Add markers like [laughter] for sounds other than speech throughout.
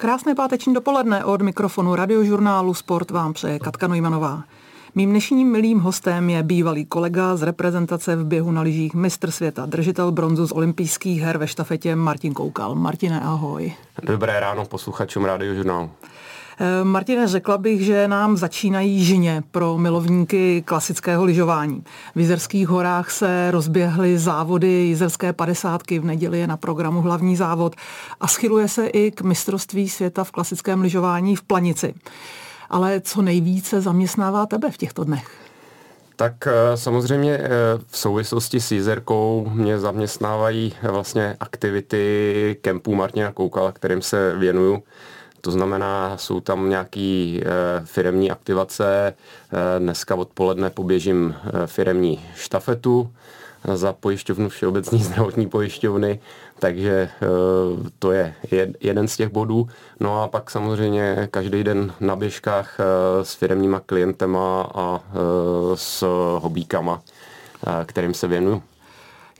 Krásné páteční dopoledne od mikrofonu radiožurnálu Sport vám přeje Katka Nojmanová. Mým dnešním milým hostem je bývalý kolega z reprezentace v běhu na lyžích mistr světa, držitel bronzu z olympijských her ve štafetě Martin Koukal. Martine, ahoj. Dobré ráno posluchačům radiožurnálu. Eh, Martine, řekla bych, že nám začínají žině pro milovníky klasického lyžování. V Jizerských horách se rozběhly závody Jizerské padesátky, v neděli je na programu hlavní závod a schyluje se i k mistrovství světa v klasickém lyžování v Planici. Ale co nejvíce zaměstnává tebe v těchto dnech? Tak eh, samozřejmě eh, v souvislosti s Jizerkou mě zaměstnávají vlastně aktivity kempů Martina Koukala, kterým se věnuju to znamená, jsou tam nějaký e, firemní aktivace. E, dneska odpoledne poběžím e, firemní štafetu za pojišťovnu Všeobecní zdravotní pojišťovny, takže to je jeden z těch bodů. No a pak samozřejmě každý den na běžkách s firemníma klientema a s hobíkama, kterým se věnuju.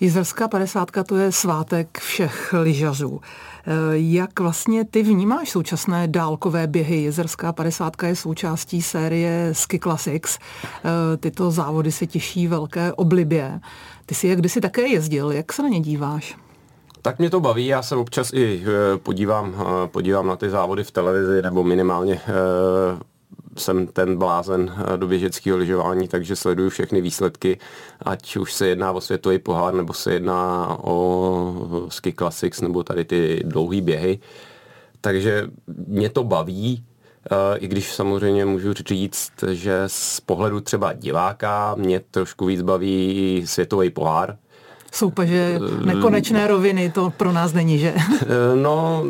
Jizerská 50 to je svátek všech lyžařů. Eh, jak vlastně ty vnímáš současné dálkové běhy? Jezerská 50 je součástí série Ski Classics. Eh, tyto závody se těší velké oblibě. Ty si jak kdysi také jezdil, jak se na ně díváš? Tak mě to baví, já se občas i eh, podívám, podívám na ty závody v televizi nebo minimálně jsem ten blázen eh, do běžeckého lyžování, takže sleduju všechny výsledky, ať už se jedná o světový pohár, nebo se jedná o Ski Classics, nebo tady ty dlouhé běhy. Takže mě to baví, eh, i když samozřejmě můžu říct, že z pohledu třeba diváka mě trošku víc baví světový pohár, soupeže nekonečné roviny, to pro nás není, že? [laughs] No,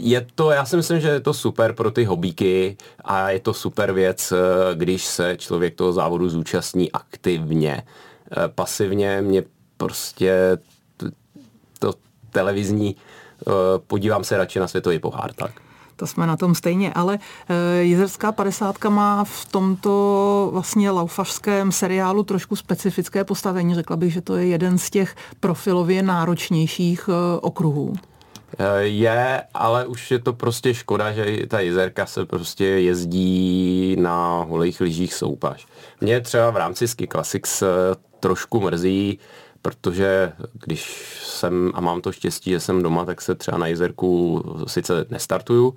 je to, já si myslím, že je to super pro ty hobíky a je to super věc, když se člověk toho závodu zúčastní aktivně. Pasivně mě prostě to televizní, podívám se radši na světový pohár, tak to jsme na tom stejně, ale e, Jizerská padesátka má v tomto vlastně laufařském seriálu trošku specifické postavení. Řekla bych, že to je jeden z těch profilově náročnějších e, okruhů. Eh, je, ale už je to prostě škoda, že ta jezerka se prostě jezdí na holých lyžích soupaž. Mě třeba v rámci Ski Classics trošku mrzí, protože když jsem, a mám to štěstí, že jsem doma, tak se třeba na jezerku sice nestartuju,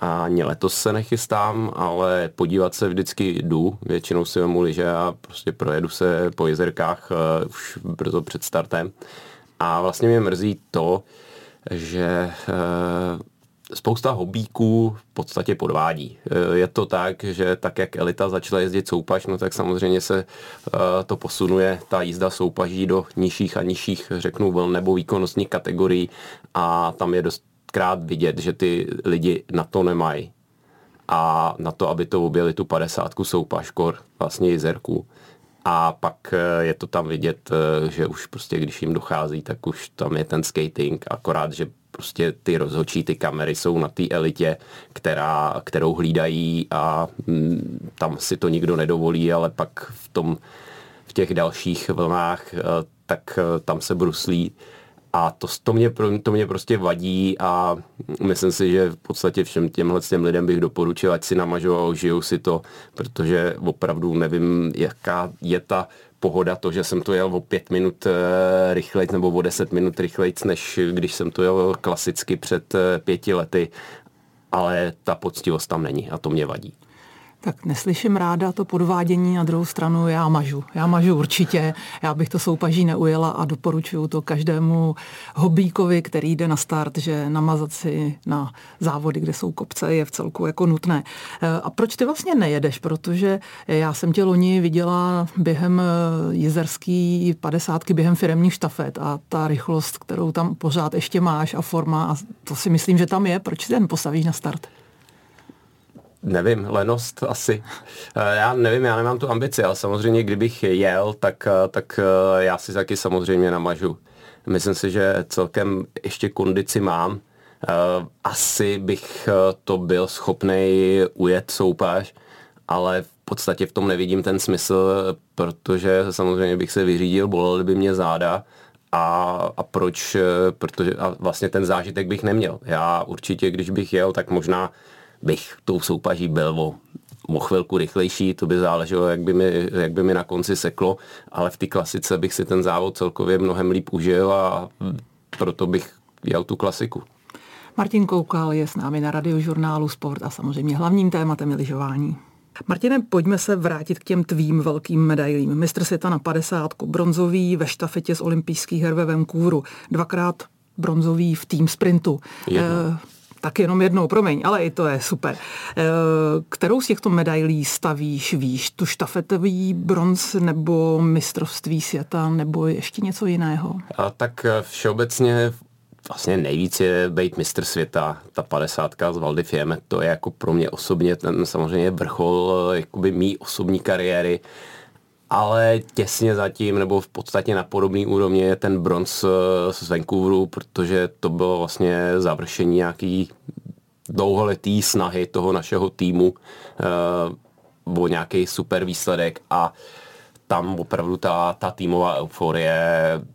a ani letos se nechystám, ale podívat se vždycky jdu, většinou si vemu liže a prostě projedu se po jezerkách uh, už brzo před startem. A vlastně mě mrzí to, že uh, spousta hobíků v podstatě podvádí. Eh, je to tak, že tak, jak elita začala jezdit soupaž, no tak samozřejmě se eh, to posunuje, ta jízda soupaží do nižších a nižších, řeknu, vln nebo výkonnostních kategorií a tam je dostkrát vidět, že ty lidi na to nemají. A na to, aby to objeli tu padesátku soupaž, kor vlastně jezerku. A pak eh, je to tam vidět, že už prostě, když jim dochází, tak už tam je ten skating, akorát, že prostě ty rozhočí, ty kamery jsou na té elitě, která, kterou hlídají a mm, tam si to nikdo nedovolí, ale pak v tom v těch dalších vlnách, eh, tak eh, tam se bruslí. A to, to, mě, to mě prostě vadí a myslím si, že v podstatě všem těmhle těm lidem bych doporučil, ať si namažou a žijou si to, protože opravdu nevím, jaká je ta pohoda to, že jsem to jel o pět minut eh, rychleji nebo o deset minut rychleji, než když jsem to jel klasicky před eh, pěti lety, ale ta poctivost tam není a to mě vadí. Tak neslyším ráda to podvádění, na druhou stranu já mažu. Já mažu určitě, já bych to soupaží neujela a doporučuju to každému hobíkovi, který jde na start, že namazat si na závody, kde jsou kopce, je v celku jako nutné. E, a proč ty vlastně nejedeš? Protože já jsem tě loni viděla během e, jezerský padesátky, během firemních štafet a ta rychlost, kterou tam pořád ještě máš a forma, a to si myslím, že tam je. Proč ten postavíš na start? Nevím, lenost asi. Eh, já nevím, já nemám tu ambici, ale samozřejmě kdybych jel, tak, eh, tak eh, já si taky samozřejmě namažu. Myslím si, že celkem ještě kondici mám. Asi bych to byl schopný ujet soupaž, ale v podstatě v tom nevidím ten smysl, protože samozřejmě bych se vyřídil, bolely by mě záda a, a proč, protože a vlastně ten zážitek bych neměl. Já určitě, když bych jel, tak možná bych tou soupaží byl o, o chvilku rychlejší, to by záleželo, jak by, mi, jak by mi na konci seklo, ale v té klasice bych si ten závod celkově mnohem líp užil a proto bych jel tu klasiku. Martin Koukal je s námi na radiožurnálu Sport a samozřejmě hlavním tématem je lyžování. Martine, pojďme se vrátit k těm tvým velkým medailím. Mistr světa na 50, bronzový ve štafetě z olympijských her ve Vancouveru, dvakrát bronzový v tým sprintu. Jedno. Tak jenom jednou, promiň, ale i to je super. Eh, kterou z těchto medailí stavíš výš? Tu štafetový bronz nebo mistrovství světa nebo ještě něco jiného? A tak eh, všeobecně vlastně nejvíc je být mistr světa, ta padesátka z Val Fiemme, to je jako pro mě osobně ten samozřejmě vrchol eh, jakoby mý osobní kariéry, ale těsně zatím, nebo v podstatě na podobný úrovni je ten bronz eh, z Vancouveru, protože to bylo vlastně završení nějaký dlouholetý snahy toho našeho týmu uh, o nějaký super výsledek a tam opravdu ta, ta týmová euforie,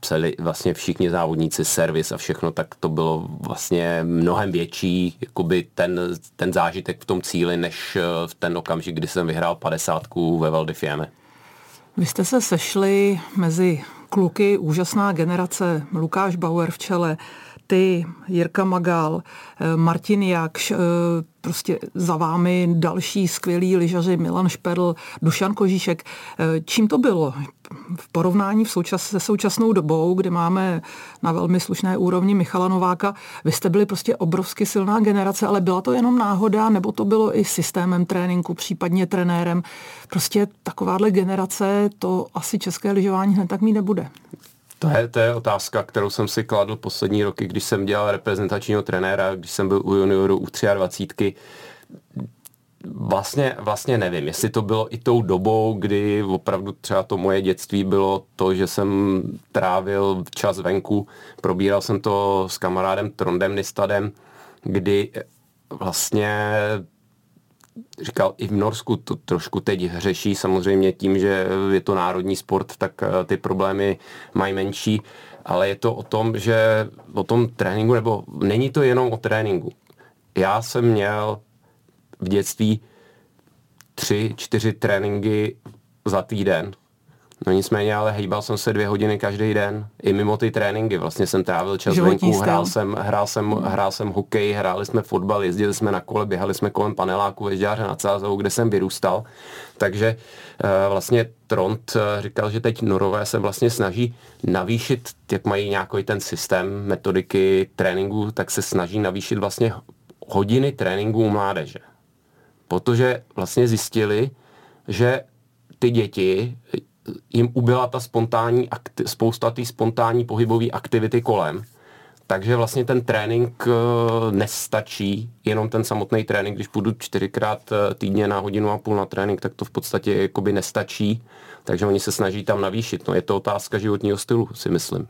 celý, vlastně všichni závodníci, servis a všechno, tak to bylo vlastně mnohem větší, jakoby ten, ten zážitek v tom cíli, než eh, v ten okamžik, kdy jsem vyhrál 50 ve Val di Fiemme. Vy jste se sešli mezi kluky, úžasná generace, Lukáš Bauer v čele, ty, Jirka Magal, eh, Martin Jakš, eh, prostě za vámi další skvělí lyžaři Milan Šperl, Dušan Kožíšek. Eh, čím to bylo v porovnání v součas, se současnou dobou, kdy máme na velmi slušné úrovni Michala Nováka? Vy jste byli prostě obrovsky silná generace, ale byla to jenom náhoda, nebo to bylo i systémem tréninku, případně trenérem? Prostě takováhle generace to asi české lyžování hned tak mít nebude. To je, to je otázka, kterou jsem si kladl poslední roky, když jsem dělal reprezentačního trenéra, když jsem byl u juniorů u 23. Vlastně, vlastně nevím, jestli to bylo i tou dobou, kdy opravdu třeba to moje dětství bylo to, že jsem trávil čas venku, probíral jsem to s kamarádem Trondem Nistadem, kdy vlastně říkal, i v Norsku to trošku teď hřeší, samozřejmě tím, že je to národní sport, tak eh, ty problémy mají menší, ale je to o tom, že o tom tréninku, nebo není to jenom o tréninku. Já jsem měl v dětství tři, čtyři tréninky za týden No nicméně, ale hýbal jsem se dvě hodiny každý den, i mimo ty tréninky. Vlastně jsem trávil čas Životní venku, hrál jsem, hrál, jsem, hrál jsem hokej, hráli jsme fotbal, jezdili jsme na kole, běhali jsme kolem paneláku ve na Cázovou, kde jsem vyrůstal. Takže uh, vlastně Tront uh, říkal, že teď Norové se vlastně snaží navýšit, jak mají nějaký ten systém metodiky tréninku, tak se snaží navýšit vlastně hodiny tréninku u mládeže. Protože vlastně zjistili, že ty děti jim ubyla ta spontánní, akti- spousta té spontánní pohybové aktivity kolem. Takže vlastně ten trénink uh, nestačí, jenom ten samotný trénink, když půjdu čtyřikrát uh, týdně na hodinu a půl na trénink, tak to v podstatě jakoby nestačí, takže oni se snaží tam navýšit. No, je to otázka životního stylu, si myslím.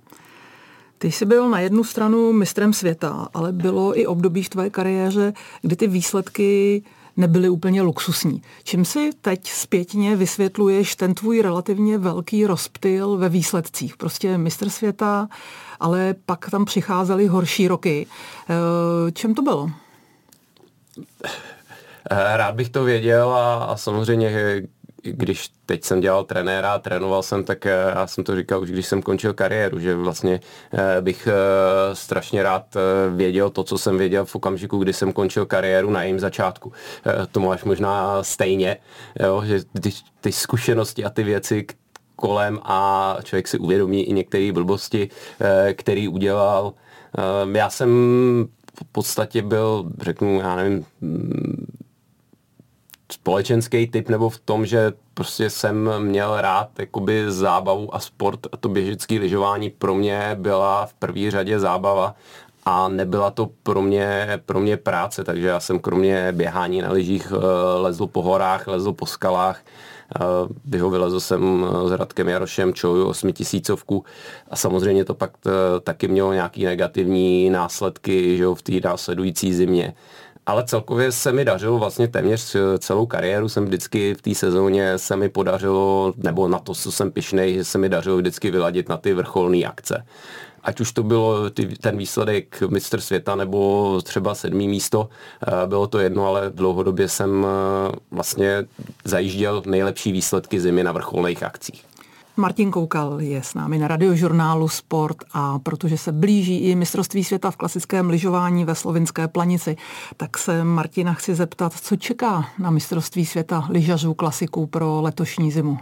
Ty jsi byl na jednu stranu mistrem světa, ale bylo i období v tvé kariéře, kdy ty výsledky nebyly úplně luxusní. Čím si teď zpětně vysvětluješ ten tvůj relativně velký rozptyl ve výsledcích? Prostě mistr světa, ale pak tam přicházely horší roky. Eh, čem to bylo? Eh, rád bych to věděl a, a samozřejmě když teď jsem dělal trenéra a trénoval jsem, tak eh, já jsem to říkal už, když jsem končil kariéru, že vlastně eh, bych eh, strašně rád věděl to, co jsem věděl v okamžiku, kdy jsem končil kariéru na jejím začátku. To máš možná stejně, jo, že ty, ty zkušenosti a ty věci, kolem a člověk si uvědomí i některé blbosti, který udělal. Já jsem v podstatě byl, řeknu, já nevím, společenský typ nebo v tom, že prostě jsem měl rád jakoby zábavu a sport a to běžecké lyžování pro mě byla v první řadě zábava a nebyla to pro mě, pro mě práce, takže já jsem kromě běhání na lyžích eh, lezl po horách, lezl po skalách, Vyho vylezl jsem eh, s Radkem Jarošem Čoju osmitisícovku a samozřejmě to pak eh, taky mělo nějaký negativní následky že jo, v té následující zimě ale celkově se mi dařilo vlastně téměř celou kariéru jsem vždycky v té sezóně se mi podařilo, nebo na to, co jsem pišnej, že se mi dařilo vždycky vyladit na ty vrcholné akce ať už to bylo ty, ten výsledek mistr světa nebo třeba sedmý místo, eh, bylo to jedno, ale dlouhodobě jsem eh, vlastně zajížděl nejlepší výsledky zimy na vrcholných akcích. Martin Koukal je s námi na radiožurnálu Sport a protože se blíží i mistrovství světa v klasickém lyžování ve slovinské planici, tak se Martina chci zeptat, co čeká na mistrovství světa lyžařů klasiků pro letošní zimu.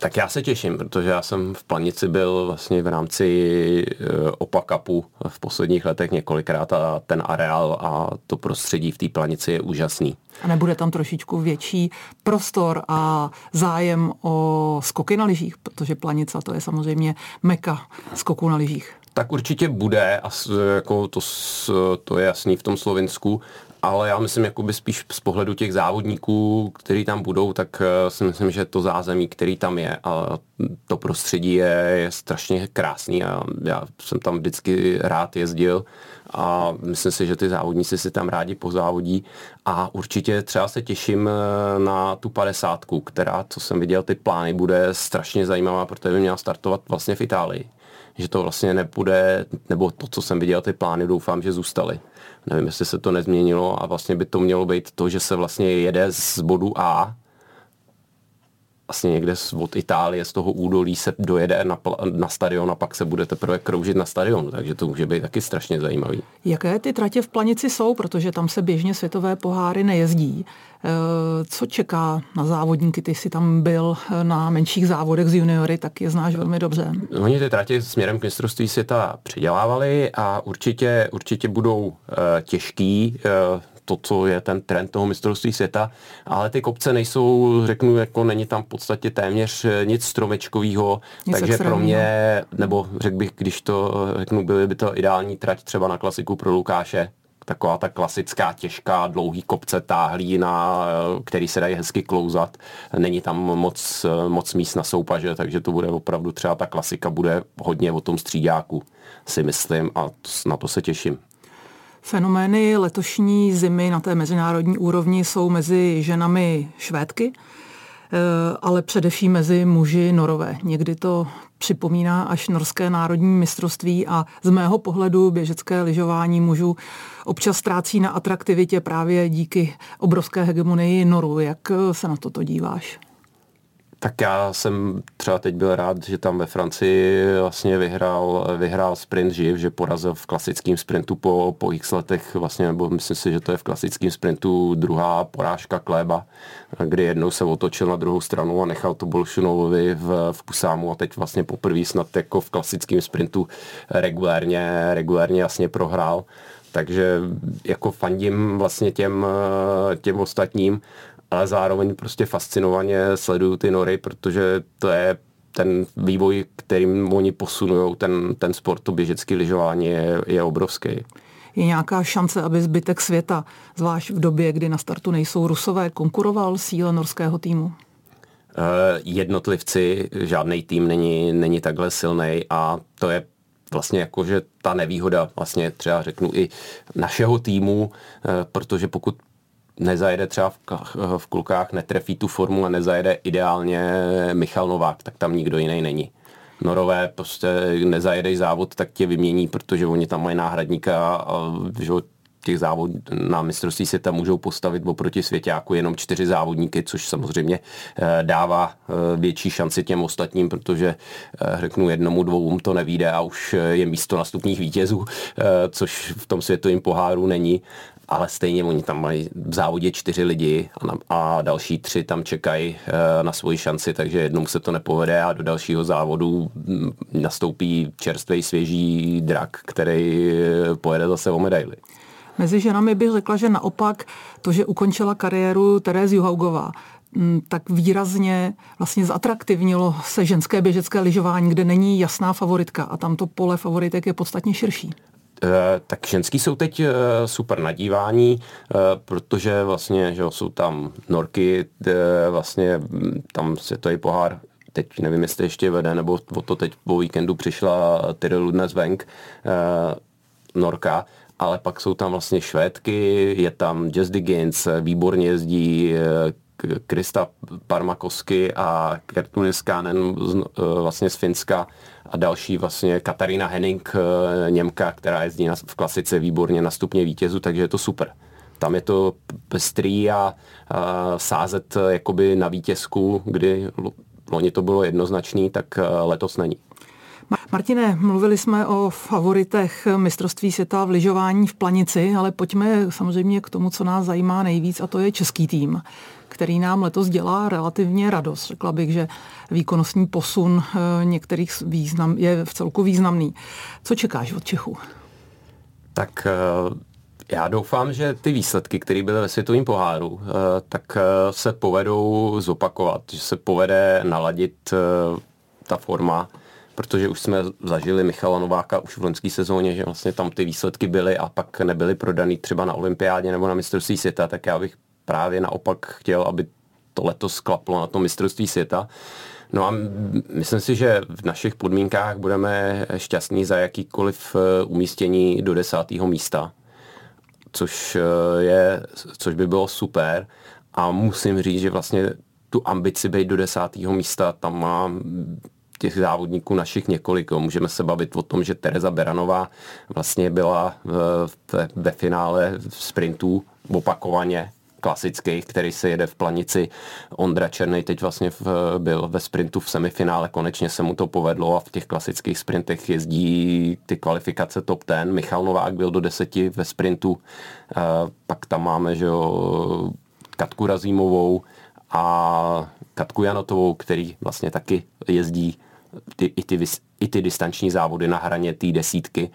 Tak já se těším, protože já jsem v Planici byl vlastně v rámci eh, Opakapu v posledních letech několikrát a ten areál a to prostředí v té Planici je úžasný. A nebude tam trošičku větší prostor a zájem o skoky na lyžích, protože Planica to je samozřejmě meka skoku na lyžích. Tak určitě bude, a jako to, to je jasný v tom Slovinsku, ale já myslím jakoby spíš z pohledu těch závodníků, který tam budou, tak eh, si myslím, že to zázemí, který tam je a to prostředí je, je strašně krásný a já jsem tam vždycky rád jezdil a myslím si, že ty závodníci si tam rádi pozávodí a určitě třeba se těším eh, na tu padesátku, která, co jsem viděl, ty plány bude strašně zajímavá, protože by měla startovat vlastně v Itálii že to vlastně nebude, nebo to, co jsem viděl, ty plány, doufám, že zůstaly. Nevím, jestli se to nezměnilo a vlastně by to mělo být to, že se vlastně jede z bodu A vlastně někde od Itálie, z toho údolí se dojede na, na stadion a pak se bude teprve kroužit na stadion, takže to může být taky strašně zajímavý. Jaké ty tratě v Planici jsou, protože tam se běžně světové poháry nejezdí. E, co čeká na závodníky? Ty jsi tam byl na menších závodech z juniory, tak je znáš velmi dobře. Oni ty tratě směrem k mistrovství světa předělávali a určitě, určitě budou e, těžký. To, co je ten trend toho mistrovství světa, ale ty kopce nejsou, řeknu, jako není tam v podstatě téměř eh, nic stromečkového, takže extrémního. pro mě, nebo řekl bych, když to řeknu, byly by to ideální trať třeba na klasiku pro Lukáše, taková ta klasická, těžká, dlouhý kopce táhlí, na, eh, který se dají hezky klouzat. Není tam moc, eh, moc míst na soupaže, takže to bude opravdu třeba ta klasika bude hodně o tom střídáku, si myslím, a na to se těším. Fenomény letošní zimy na té mezinárodní úrovni jsou mezi ženami švédky, eh, ale především mezi muži norové. Někdy to připomíná až norské národní mistrovství a z mého pohledu běžecké lyžování mužů občas ztrácí na atraktivitě právě díky obrovské hegemonii noru. Jak se na toto díváš? Tak já jsem třeba teď byl rád, že tam ve Francii vlastně vyhrál, vyhrál sprint živ, že porazil v klasickém sprintu po, po x letech vlastně, nebo myslím si, že to je v klasickém sprintu druhá porážka Kléba, kdy jednou se otočil na druhou stranu a nechal to Bolšunovovi v, v Kusámu a teď vlastně poprvé snad jako v klasickém sprintu regulérně, regulérně jasně prohrál. Takže jako fandím vlastně těm, těm ostatním ale zároveň prostě fascinovaně sleduju ty nory, protože to je ten vývoj, kterým oni posunují ten, ten sport, to běžecké lyžování je, je obrovský. Je nějaká šance, aby zbytek světa, zvlášť v době, kdy na startu nejsou rusové, konkuroval síle norského týmu? Uh, jednotlivci, žádný tým není, není takhle silný a to je vlastně jakože ta nevýhoda vlastně třeba řeknu i našeho týmu, eh, protože pokud nezajede třeba v, v klukách, netrefí tu formu a nezajede ideálně Michal Novák, tak tam nikdo jiný není. Norové prostě nezajedej závod, tak tě vymění, protože oni tam mají náhradníka a že těch závod na mistrovství světa můžou postavit oproti svěťáku jenom čtyři závodníky, což samozřejmě eh, dává eh, větší šanci těm ostatním, protože eh, řeknu jednomu, dvou to nevíde a už je místo nastupních vítězů, což v tom světovém poháru není ale stejně oni tam mají v závodě čtyři lidi a, na, a další tři tam čekají e, na svoji šanci, takže jednou se to nepovede a do dalšího závodu mm, nastoupí čerstvý svěží drak, který eh, pojede zase o medaily. Mezi ženami bych řekla, že naopak to, že ukončila kariéru Teréz Juhaugová, mm, tak výrazně vlastně zatraktivnilo se ženské běžecké lyžování, kde není jasná favoritka a tam to pole favoritek je podstatně širší. Eh, tak ženský jsou teď eh, super nadívání, eh, protože vlastně že jsou tam norky, vlastně hm, tam světový pohár teď nevím, jestli ještě vede, nebo o to teď po víkendu přišla Tyrell Ludnes Venk, Norka, ale pak jsou tam vlastně Švédky, je tam Jess Diggins, výborně jezdí Krista Parmakosky a Kertunis Kánen vlastně z Finska a další vlastně Katarína Henning, Němka, která jezdí v klasice výborně na stupně vítězu, takže je to super. Tam je to pestrý a, a sázet jakoby na vítězku, kdy loni to bylo jednoznačný, tak letos není. Martine, mluvili jsme o favoritech mistrovství světa v lyžování v Planici, ale pojďme samozřejmě k tomu, co nás zajímá nejvíc, a to je český tým, který nám letos dělá relativně radost. Řekla bych, že výkonnostní posun eh, některých význam, je v celku významný. Co čekáš od Čechů? Tak eh, já doufám, že ty výsledky, které byly ve světovém poháru, eh, tak se povedou zopakovat, že se povede naladit ta forma protože už jsme zažili Michala Nováka už v loňské sezóně, že vlastně tam ty výsledky byly a pak nebyly prodaný třeba na olympiádě nebo na mistrovství světa, tak já bych právě naopak chtěl, aby to letos klaplo na to mistrovství světa. No a myslím si, že v našich podmínkách budeme šťastní za jakýkoliv eh, umístění do desátého místa, což, eh, je, což by bylo super. A musím říct, že vlastně tu ambici být do desátého místa tam má těch závodníků našich několik. Můžeme se bavit o tom, že Tereza Beranová vlastně byla ve, ve finále sprintů opakovaně klasických, který se jede v planici. Ondra Černý teď vlastně v, byl ve sprintu v semifinále, konečně se mu to povedlo a v těch klasických sprintech jezdí ty kvalifikace top ten. Michal Novák byl do deseti ve sprintu, pak tam máme, že jo, Katku Razímovou a Katku Janotovou, který vlastně taky jezdí ty, i, ty, i ty distanční závody na hraně té desítky.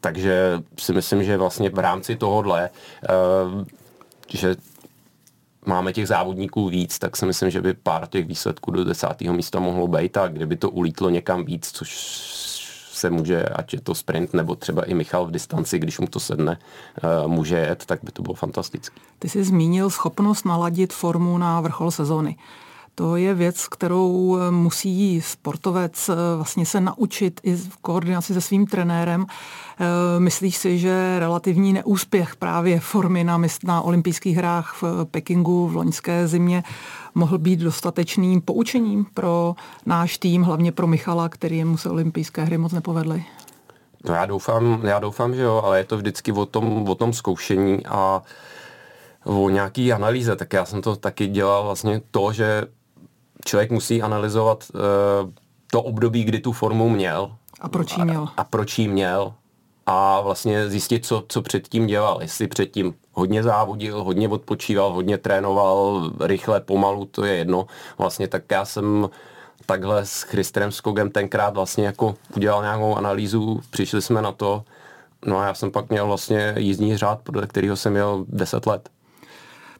Takže si myslím, že vlastně v rámci tohohle, uh, že máme těch závodníků víc, tak si myslím, že by pár těch výsledků do desátého místa mohlo být a kdyby to ulítlo někam víc, což se může, ať je to sprint nebo třeba i Michal v distanci, když mu to sedne, uh, může jet, tak by to bylo fantastické. Ty jsi zmínil schopnost naladit formu na vrchol sezóny. To je věc, kterou eh, musí sportovec eh, vlastně se naučit i v koordinaci se svým trenérem. Eh, myslíš si, že relativní neúspěch právě formy na, na olympijských hrách v Pekingu v loňské zimě mohl být dostatečným poučením pro náš tým, hlavně pro Michala, který mu se olympijské hry moc nepovedly? No já doufám, já doufám, že jo, ale je to vždycky o tom, o tom zkoušení a o nějaký analýze, tak já jsem to taky dělal vlastně to, že člověk musí analyzovat uh, to období, kdy tu formu měl. A proč jí měl. A, a proč jí měl. A vlastně zjistit, co, co předtím dělal. Jestli předtím hodně závodil, hodně odpočíval, hodně trénoval, rychle, pomalu, to je jedno. Vlastně tak já jsem takhle s Christrem Skogem tenkrát vlastně jako udělal nějakou analýzu, přišli jsme na to, no a já jsem pak měl vlastně jízdní řád, podle kterého jsem měl 10 let.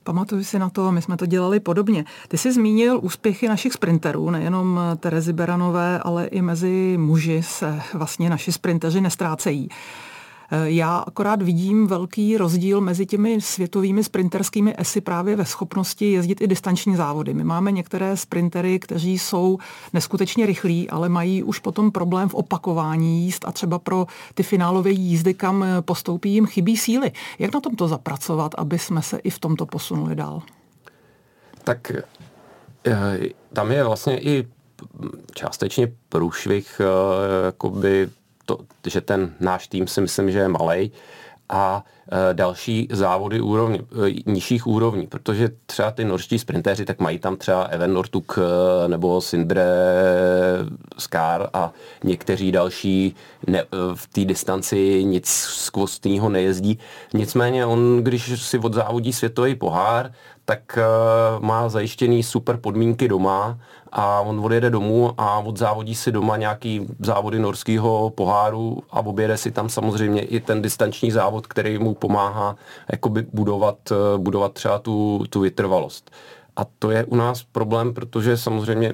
Pamatuju si na to, my jsme to dělali podobně. Ty jsi zmínil úspěchy našich sprinterů, nejenom Terezy Beranové, ale i mezi muži se vlastně naši sprinteři nestrácejí. Já akorát vidím velký rozdíl mezi těmi světovými sprinterskými esy právě ve schopnosti jezdit i distanční závody. My máme některé sprintery, kteří jsou neskutečně rychlí, ale mají už potom problém v opakování jíst a třeba pro ty finálové jízdy, kam postoupí, jim chybí síly. Jak na tomto zapracovat, aby jsme se i v tomto posunuli dál? Tak eh, tam je vlastně i částečně průšvih eh, jakoby to, že ten náš tým si myslím, že je malý a další závody úrovni, e, nižších úrovní, protože třeba ty norští sprintéři, tak mají tam třeba Even Nortuk e, nebo Sindre Skar a někteří další ne, v té distanci nic skvostného nejezdí. Nicméně on, když si odzávodí světový pohár, tak má zajištěný super podmínky doma a on odjede domů a odzávodí si doma nějaký závody norského poháru a objede si tam samozřejmě i ten distanční závod, který mu pomáhá jakoby budovat, uh, budovat třeba tu, tu vytrvalost. A to je u nás problém, protože samozřejmě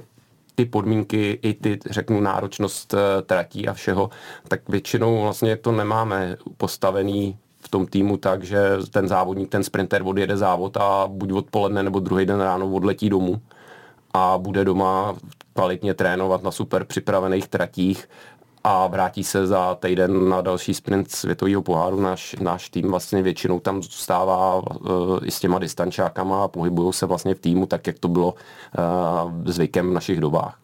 ty podmínky, i ty, řeknu, náročnost uh, tratí a všeho, tak většinou vlastně to nemáme postavený v tom týmu tak, že ten závodník, ten sprinter odjede závod a buď odpoledne nebo druhý den ráno odletí domů a bude doma kvalitně trénovat na super připravených tratích a vrátí se za týden na další sprint světového poháru. Náš, náš tým vlastně většinou tam zůstává uh, i s těma distančákama a pohybují se vlastně v týmu tak, jak to bylo uh, zvykem v našich dobách.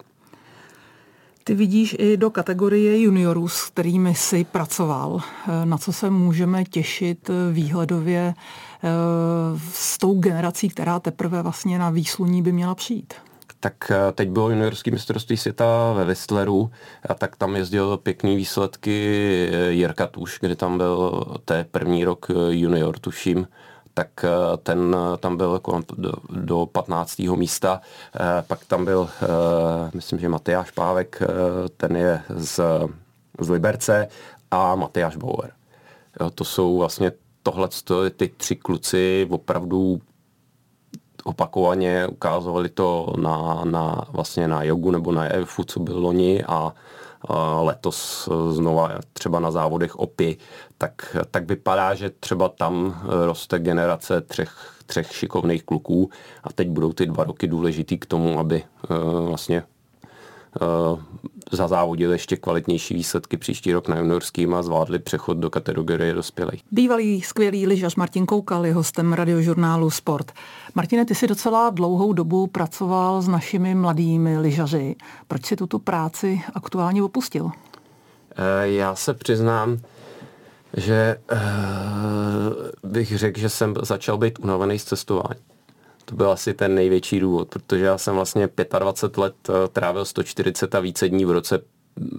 Ty vidíš i do kategorie juniorů, s kterými jsi pracoval. Na co se můžeme těšit výhledově s tou generací, která teprve vlastně na výsluní by měla přijít? Tak eh, teď bylo juniorský mistrovství světa ve Whistleru a tak tam jezdil pěkný výsledky eh, Jirka Tuš, kdy tam byl, je první rok eh, junior, tuším, tak ten tam byl do, do 15. místa. Pak tam byl, myslím, že Matyáš Pávek, ten je z, z Liberce a Matyáš Bauer. To jsou vlastně tohle, ty tři kluci opravdu opakovaně ukázali to na, na, vlastně na jogu nebo na EFU, co byl loni a, letos znova třeba na závodech OPI, tak, tak vypadá, že třeba tam roste generace třech, třech šikovných kluků a teď budou ty dva roky důležitý k tomu, aby uh, vlastně uh, zazávodili ještě kvalitnější výsledky příští rok na juniorským a zvládli přechod do kategorie dospělých. Bývalý skvělý lyžař Martin Koukal je hostem radiožurnálu Sport. Martine, ty si docela dlouhou dobu pracoval s našimi mladými lyžaři. Proč si tuto práci aktuálně opustil? Eh, já se přiznám, že uh, bych řekl, že jsem začal být unavený z cestování. To byl asi ten největší důvod, protože já jsem vlastně 25 let eh, trávil 140 a více dní v roce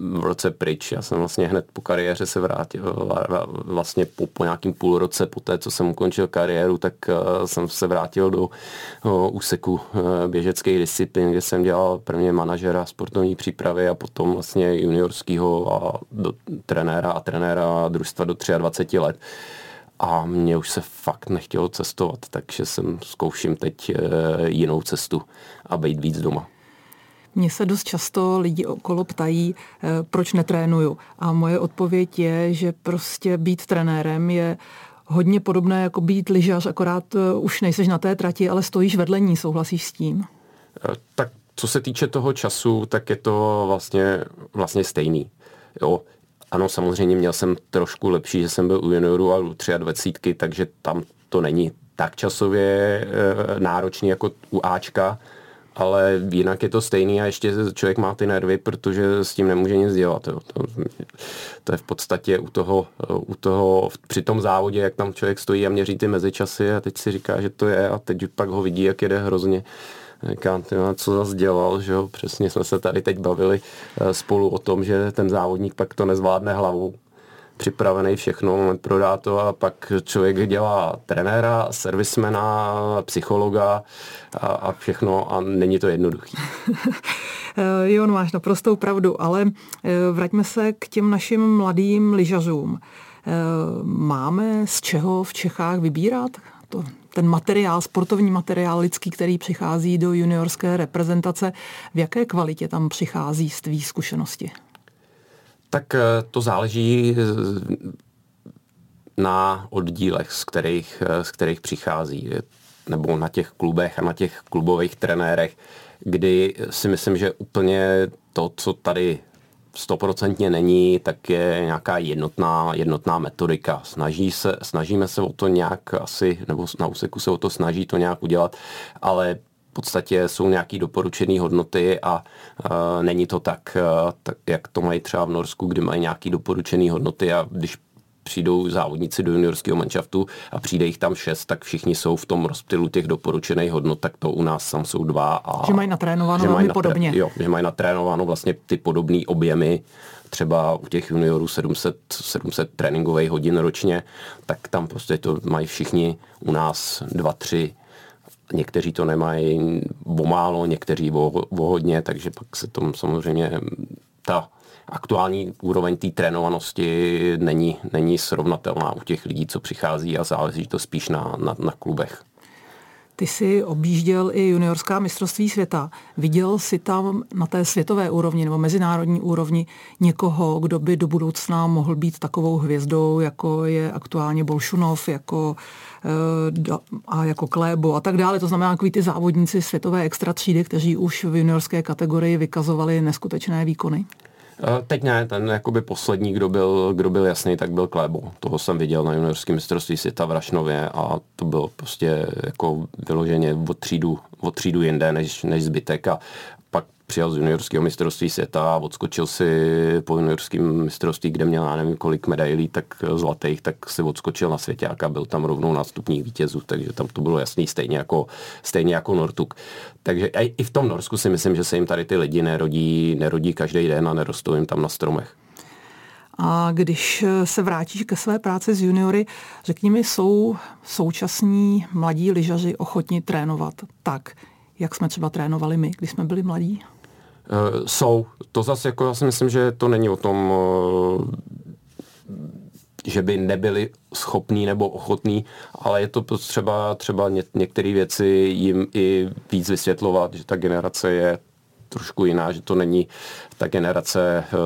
v roce pryč. Já jsem vlastně hned po kariéře se vrátil, vlastně po, po nějakým půl roce po té, co jsem ukončil kariéru, tak uh, jsem se vrátil do úseku uh, běžeckých disciplín, kde jsem dělal prvně manažera sportovní přípravy a potom vlastně juniorského a do, trenéra a trenéra družstva do 23 let. A mě už se fakt nechtělo cestovat, takže jsem zkouším teď eh, jinou cestu a být víc doma. Mně se dost často lidi okolo ptají, eh, proč netrénuju. A moje odpověď je, že prostě být trenérem je hodně podobné jako být lyžař, akorát eh, už nejseš na té trati, ale stojíš vedle ní, souhlasíš s tím? Tak co se týče toho času, tak je to vlastně, vlastně stejný. Jo, ano, samozřejmě měl jsem trošku lepší, že jsem byl u junioru a u 23, takže tam to není tak časově e, náročný jako u Ačka, ale jinak je to stejný a ještě člověk má ty nervy, protože s tím nemůže nic dělat. Jo. To, to je v podstatě u toho, u toho, při tom závodě, jak tam člověk stojí a měří ty mezičasy a teď si říká, že to je a teď pak ho vidí, jak jede hrozně Říkám, tyma, co zase dělal, že jo, přesně jsme se tady teď bavili eh, spolu o tom, že ten závodník pak to nezvládne hlavou připravený všechno, moment prodá to a pak člověk dělá trenéra, servismena, psychologa a, a všechno a není to jednoduchý. Eh, jo, no máš naprostou pravdu, ale eh, vraťme se k těm našim mladým lyžařům. Máme z čeho v Čechách vybírat? To ten materiál, sportovní materiál lidský, který přichází do juniorské reprezentace, v jaké kvalitě tam přichází z tvý zkušenosti? Tak eh, to záleží eh, na oddílech, z kterých, eh, z kterých přichází, nebo na těch klubech a na těch klubových trenérech, kdy si myslím, že úplně to, co tady stoprocentně není, tak je nějaká jednotná, jednotná metodika. Snaží se, snažíme se o to nějak asi, nebo na úseku se o to snaží to nějak udělat, ale v podstatě jsou nějaké doporučené hodnoty a uh, není to tak, uh, tak, jak to mají třeba v Norsku, kde mají nějaké doporučené hodnoty a když přijdou závodníci do juniorského manšaftu a přijde jich tam šest, tak všichni jsou v tom rozptylu těch doporučených hodnot, tak to u nás tam jsou dva. A že mají natrénováno že mají natré, podobně. Jo, že mají natrénováno vlastně ty podobné objemy, třeba u těch juniorů 700, 700 tréninkových hodin ročně, tak tam prostě to mají všichni u nás dva, tři Někteří to nemají o málo, někteří o, o hodně, takže pak se tom samozřejmě ta aktuální úroveň té trénovanosti není, není srovnatelná u těch lidí, co přichází a záleží to spíš na, na, na klubech. Ty jsi objížděl i juniorská mistrovství světa. Viděl jsi tam na té světové úrovni nebo mezinárodní úrovni někoho, kdo by do budoucna mohl být takovou hvězdou, jako je aktuálně Bolšunov, jako, eh, a jako Klébo a tak dále. To znamená takový ty závodníci světové extra třídy, kteří už v juniorské kategorii vykazovali neskutečné výkony? Teď ne, ten jakoby poslední, kdo byl, kdo byl jasný, tak byl Klébo. Toho jsem viděl na juniorském mistrovství světa v Rašnově a to bylo prostě jako vyloženě od třídu, od třídu jinde než, než zbytek a pak přijel z juniorského mistrovství světa a odskočil si po juniorském mistrovství, kde měl já nevím kolik medailí, tak zlatých, tak si odskočil na svěťák a byl tam rovnou na stupních vítězů, takže tam to bylo jasný stejně jako, stejně jako Nortuk. Takže i v tom Norsku si myslím, že se jim tady ty lidi nerodí, nerodí každý den a nerostou jim tam na stromech. A když se vrátíš ke své práci s juniory, řekni mi, jsou současní mladí lyžaři ochotni trénovat tak, jak jsme třeba trénovali my, když jsme byli mladí? Uh, jsou. To zase jako já si myslím, že to není o tom, uh, že by nebyli schopní nebo ochotní, ale je to třeba, třeba ně, některé věci jim i víc vysvětlovat, že ta generace je trošku jiná, že to není ta generace uh,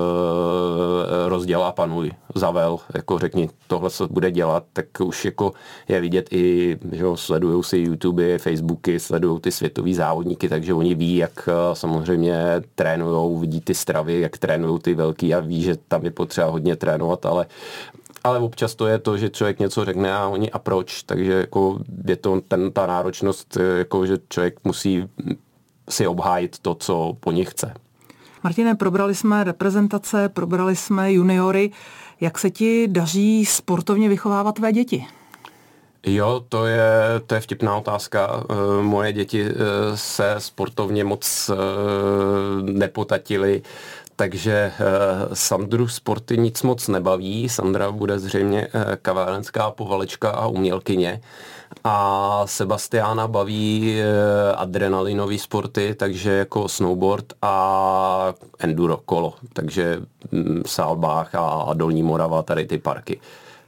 rozdělá panuj, zavel, jako řekni, tohle se bude dělat, tak už jako je vidět i, že sledují si YouTube, Facebooky, sledují ty světový závodníky, takže oni ví, jak uh, samozřejmě trénují, vidí ty stravy, jak trénují ty velký a ví, že tam je potřeba hodně trénovat, ale ale občas to je to, že člověk něco řekne a oni a proč, takže jako je to ten, ta náročnost, jako že člověk musí si obhájit to, co po nich chce. Martine, probrali jsme reprezentace, probrali jsme juniory. Jak se ti daří sportovně vychovávat tvé děti? Jo, to je, to je vtipná otázka. Eh, moje děti eh, se sportovně moc eh, nepotatily, takže Sandru sporty nic moc nebaví. Sandra bude zřejmě kavárenská povalečka a umělkyně a Sebastiána baví eh, adrenalinové sporty, takže jako snowboard a enduro kolo, takže mm, Sálbách a Dolní Morava, tady ty parky.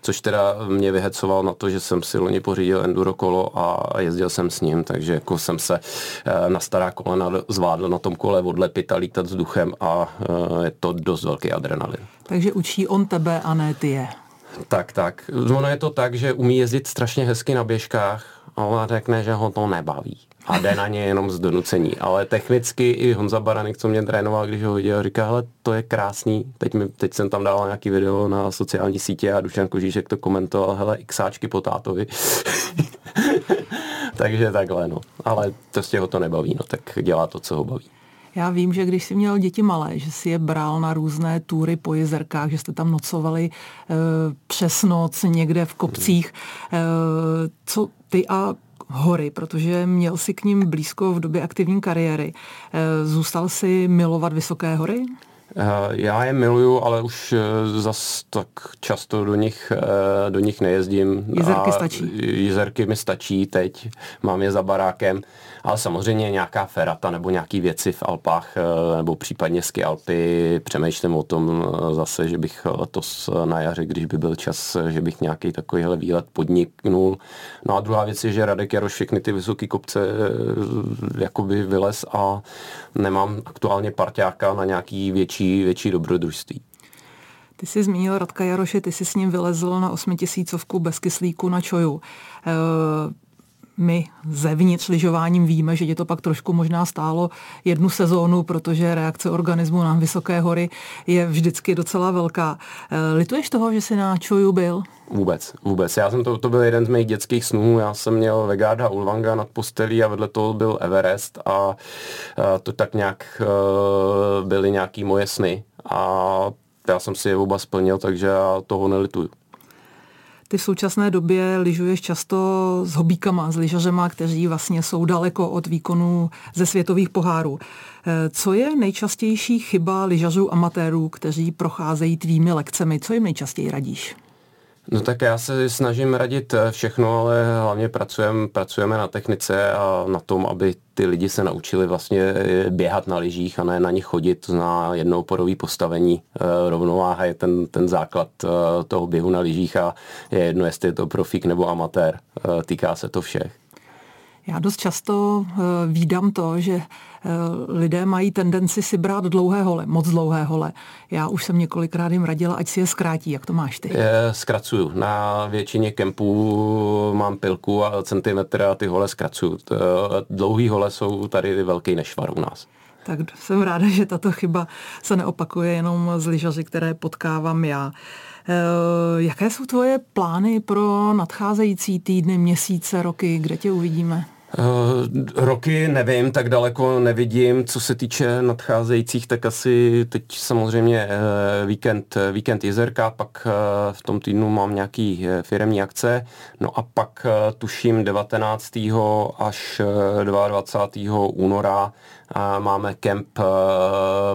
Což teda mě vyhecoval na to, že jsem si loni pořídil enduro kolo a jezdil jsem s ním, takže jako jsem se eh, na stará kolena zvládl na tom kole odlepit a lítat vzduchem a eh, je to dost velký adrenalin. Takže učí on tebe a ne ty je. Tak, tak. Ono je to tak, že umí jezdit strašně hezky na běžkách a ona řekne, že ho to nebaví. A jde na ně jenom z donucení. Ale technicky i Honza Baranek, co mě trénoval, když ho viděl, říká, hele, to je krásný. Teď, mi, teď jsem tam dával nějaký video na sociální sítě a Dušan Kožíšek to komentoval, hele, xáčky po tátovi. [laughs] Takže takhle, no. Ale prostě ho to nebaví, no, tak dělá to, co ho baví. Já vím, že když jsi měl děti malé, že si je bral na různé túry po jezerkách, že jste tam nocovali e, přes noc někde v kopcích. E, co ty a hory, protože měl si k ním blízko v době aktivní kariéry. E, zůstal si milovat vysoké hory? Já je miluju, ale už zas tak často do nich, do nich nejezdím. Jezerky stačí. Jezerky mi stačí teď, mám je za barákem ale samozřejmě nějaká ferata nebo nějaký věci v Alpách eh, nebo případně ski Alpy. Přemýšlím o tom eh, zase, že bych letos na jaře, když by byl čas, že bych nějaký takovýhle výlet podniknul. No a druhá věc je, že Radek Jaroš všechny ty vysoké kopce eh, jakoby vylez a nemám aktuálně parťáka na nějaký větší, větší dobrodružství. Ty jsi zmínil Radka Jaroše, ty jsi s ním vylezl na osmitisícovku bez kyslíku na Čoju my zevnitř lyžováním víme, že tě to pak trošku možná stálo jednu sezónu, protože reakce organismu na vysoké hory je vždycky docela velká. Eh, lituješ toho, že jsi na Čoju byl? Vůbec, vůbec. Já jsem to, to byl jeden z mých dětských snů. Já jsem měl Vegarda Ulvanga nad postelí a vedle toho byl Everest a, a to tak nějak uh, byly nějaký moje sny. A já jsem si je oba splnil, takže já toho nelituju. Ty v současné době lyžuješ často s hobíkama, s lyžařema, kteří vlastně jsou daleko od výkonu ze světových pohárů. Eh, co je nejčastější chyba lyžařů amatérů, kteří procházejí tvými lekcemi? Co jim nejčastěji radíš? No tak já se snažím radit eh, všechno, ale hlavně pracujeme, pracujeme na technice a na tom, aby ty lidi se naučili vlastně eh, běhat na lyžích a ne na nich chodit na jednouporový postavení. Eh, rovnováha je ten, ten základ toho běhu na lyžích a je jedno, jestli je to profík nebo amatér. Týká se to všech. Já dost často uh, výdám to, že uh, lidé mají tendenci si brát dlouhé hole, moc dlouhé hole. Já už jsem několikrát jim radila, ať si je zkrátí. Jak to máš ty? Je, zkracuju. Na většině kempů mám pilku a centimetr a ty hole zkracuju. Dlouhý hole jsou tady velký nešvar u nás. Tak jsem ráda, že tato chyba se neopakuje jenom z lyžaři, které potkávám já. Eh, jaké jsou tvoje plány pro nadcházející týdny, měsíce, roky, kde tě uvidíme? Uh, roky nevím, tak daleko nevidím. Co se týče nadcházejících, tak asi teď samozřejmě uh, víkend, víkend Jezerka, pak v tom týdnu mám nějaký firemní akce, no a pak tuším 19. až 22. února máme kemp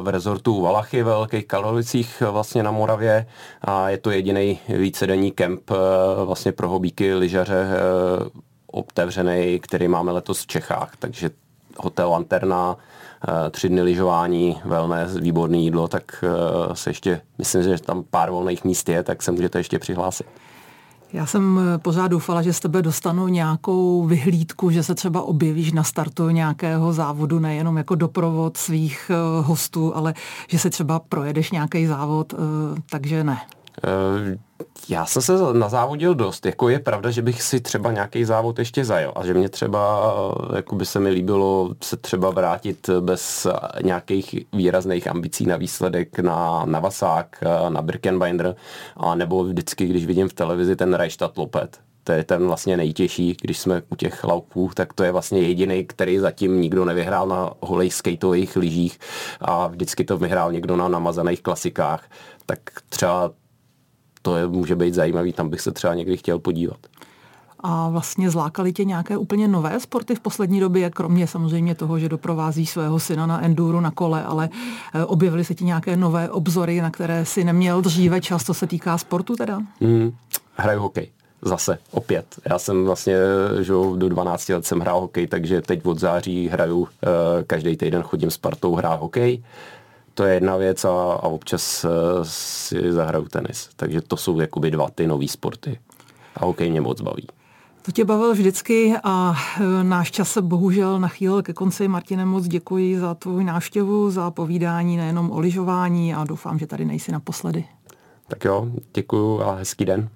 v rezortu Valachy ve Velkých Kalolicích vlastně na Moravě a je to jediný vícedenní kemp vlastně pro hobíky, lyžaře otevřený, který máme letos v Čechách, takže hotel Lanterna, eh, tři dny lyžování, wellness, výborné jídlo, tak eh, se ještě, myslím, že tam pár volných míst je, tak se můžete ještě přihlásit. Já jsem eh, pořád doufala, že z tebe dostanu nějakou vyhlídku, že se třeba objevíš na startu nějakého závodu, nejenom jako doprovod svých hostů, ale že se třeba projedeš nějaký závod, takže ne. Já jsem se na závodil dost. Jako je pravda, že bych si třeba nějaký závod ještě zajel a že mě třeba, jako by se mi líbilo se třeba vrátit bez nějakých výrazných ambicí na výsledek na, na Vasák, na Birkenbinder, a nebo vždycky, když vidím v televizi ten Reichstadt Lopet, to je ten vlastně nejtěžší, když jsme u těch lauků, tak to je vlastně jediný, který zatím nikdo nevyhrál na holej skateových lyžích a vždycky to vyhrál někdo na namazaných klasikách. Tak třeba to je, může být zajímavý, tam bych se třeba někdy chtěl podívat. A vlastně zlákali tě nějaké úplně nové sporty v poslední době, kromě samozřejmě toho, že doprovází svého syna na enduro na kole, ale eh, objevily se ti nějaké nové obzory, na které si neměl dříve čas, co se týká sportu teda? Mm, hraju hokej. Zase, opět. Já jsem vlastně, že do 12 let jsem hrál hokej, takže teď od září hraju, eh, každý týden chodím s partou hrát hokej to je jedna věc a, a občas uh, si zahraju tenis. Takže to jsou jakoby dva ty nové sporty. A hokej mě moc baví. To tě bavil vždycky a e, náš čas se bohužel nachýlil ke konci. Martine, moc děkuji za tvou návštěvu, za povídání nejenom o lyžování a doufám, že tady nejsi naposledy. Tak jo, děkuji a hezký den.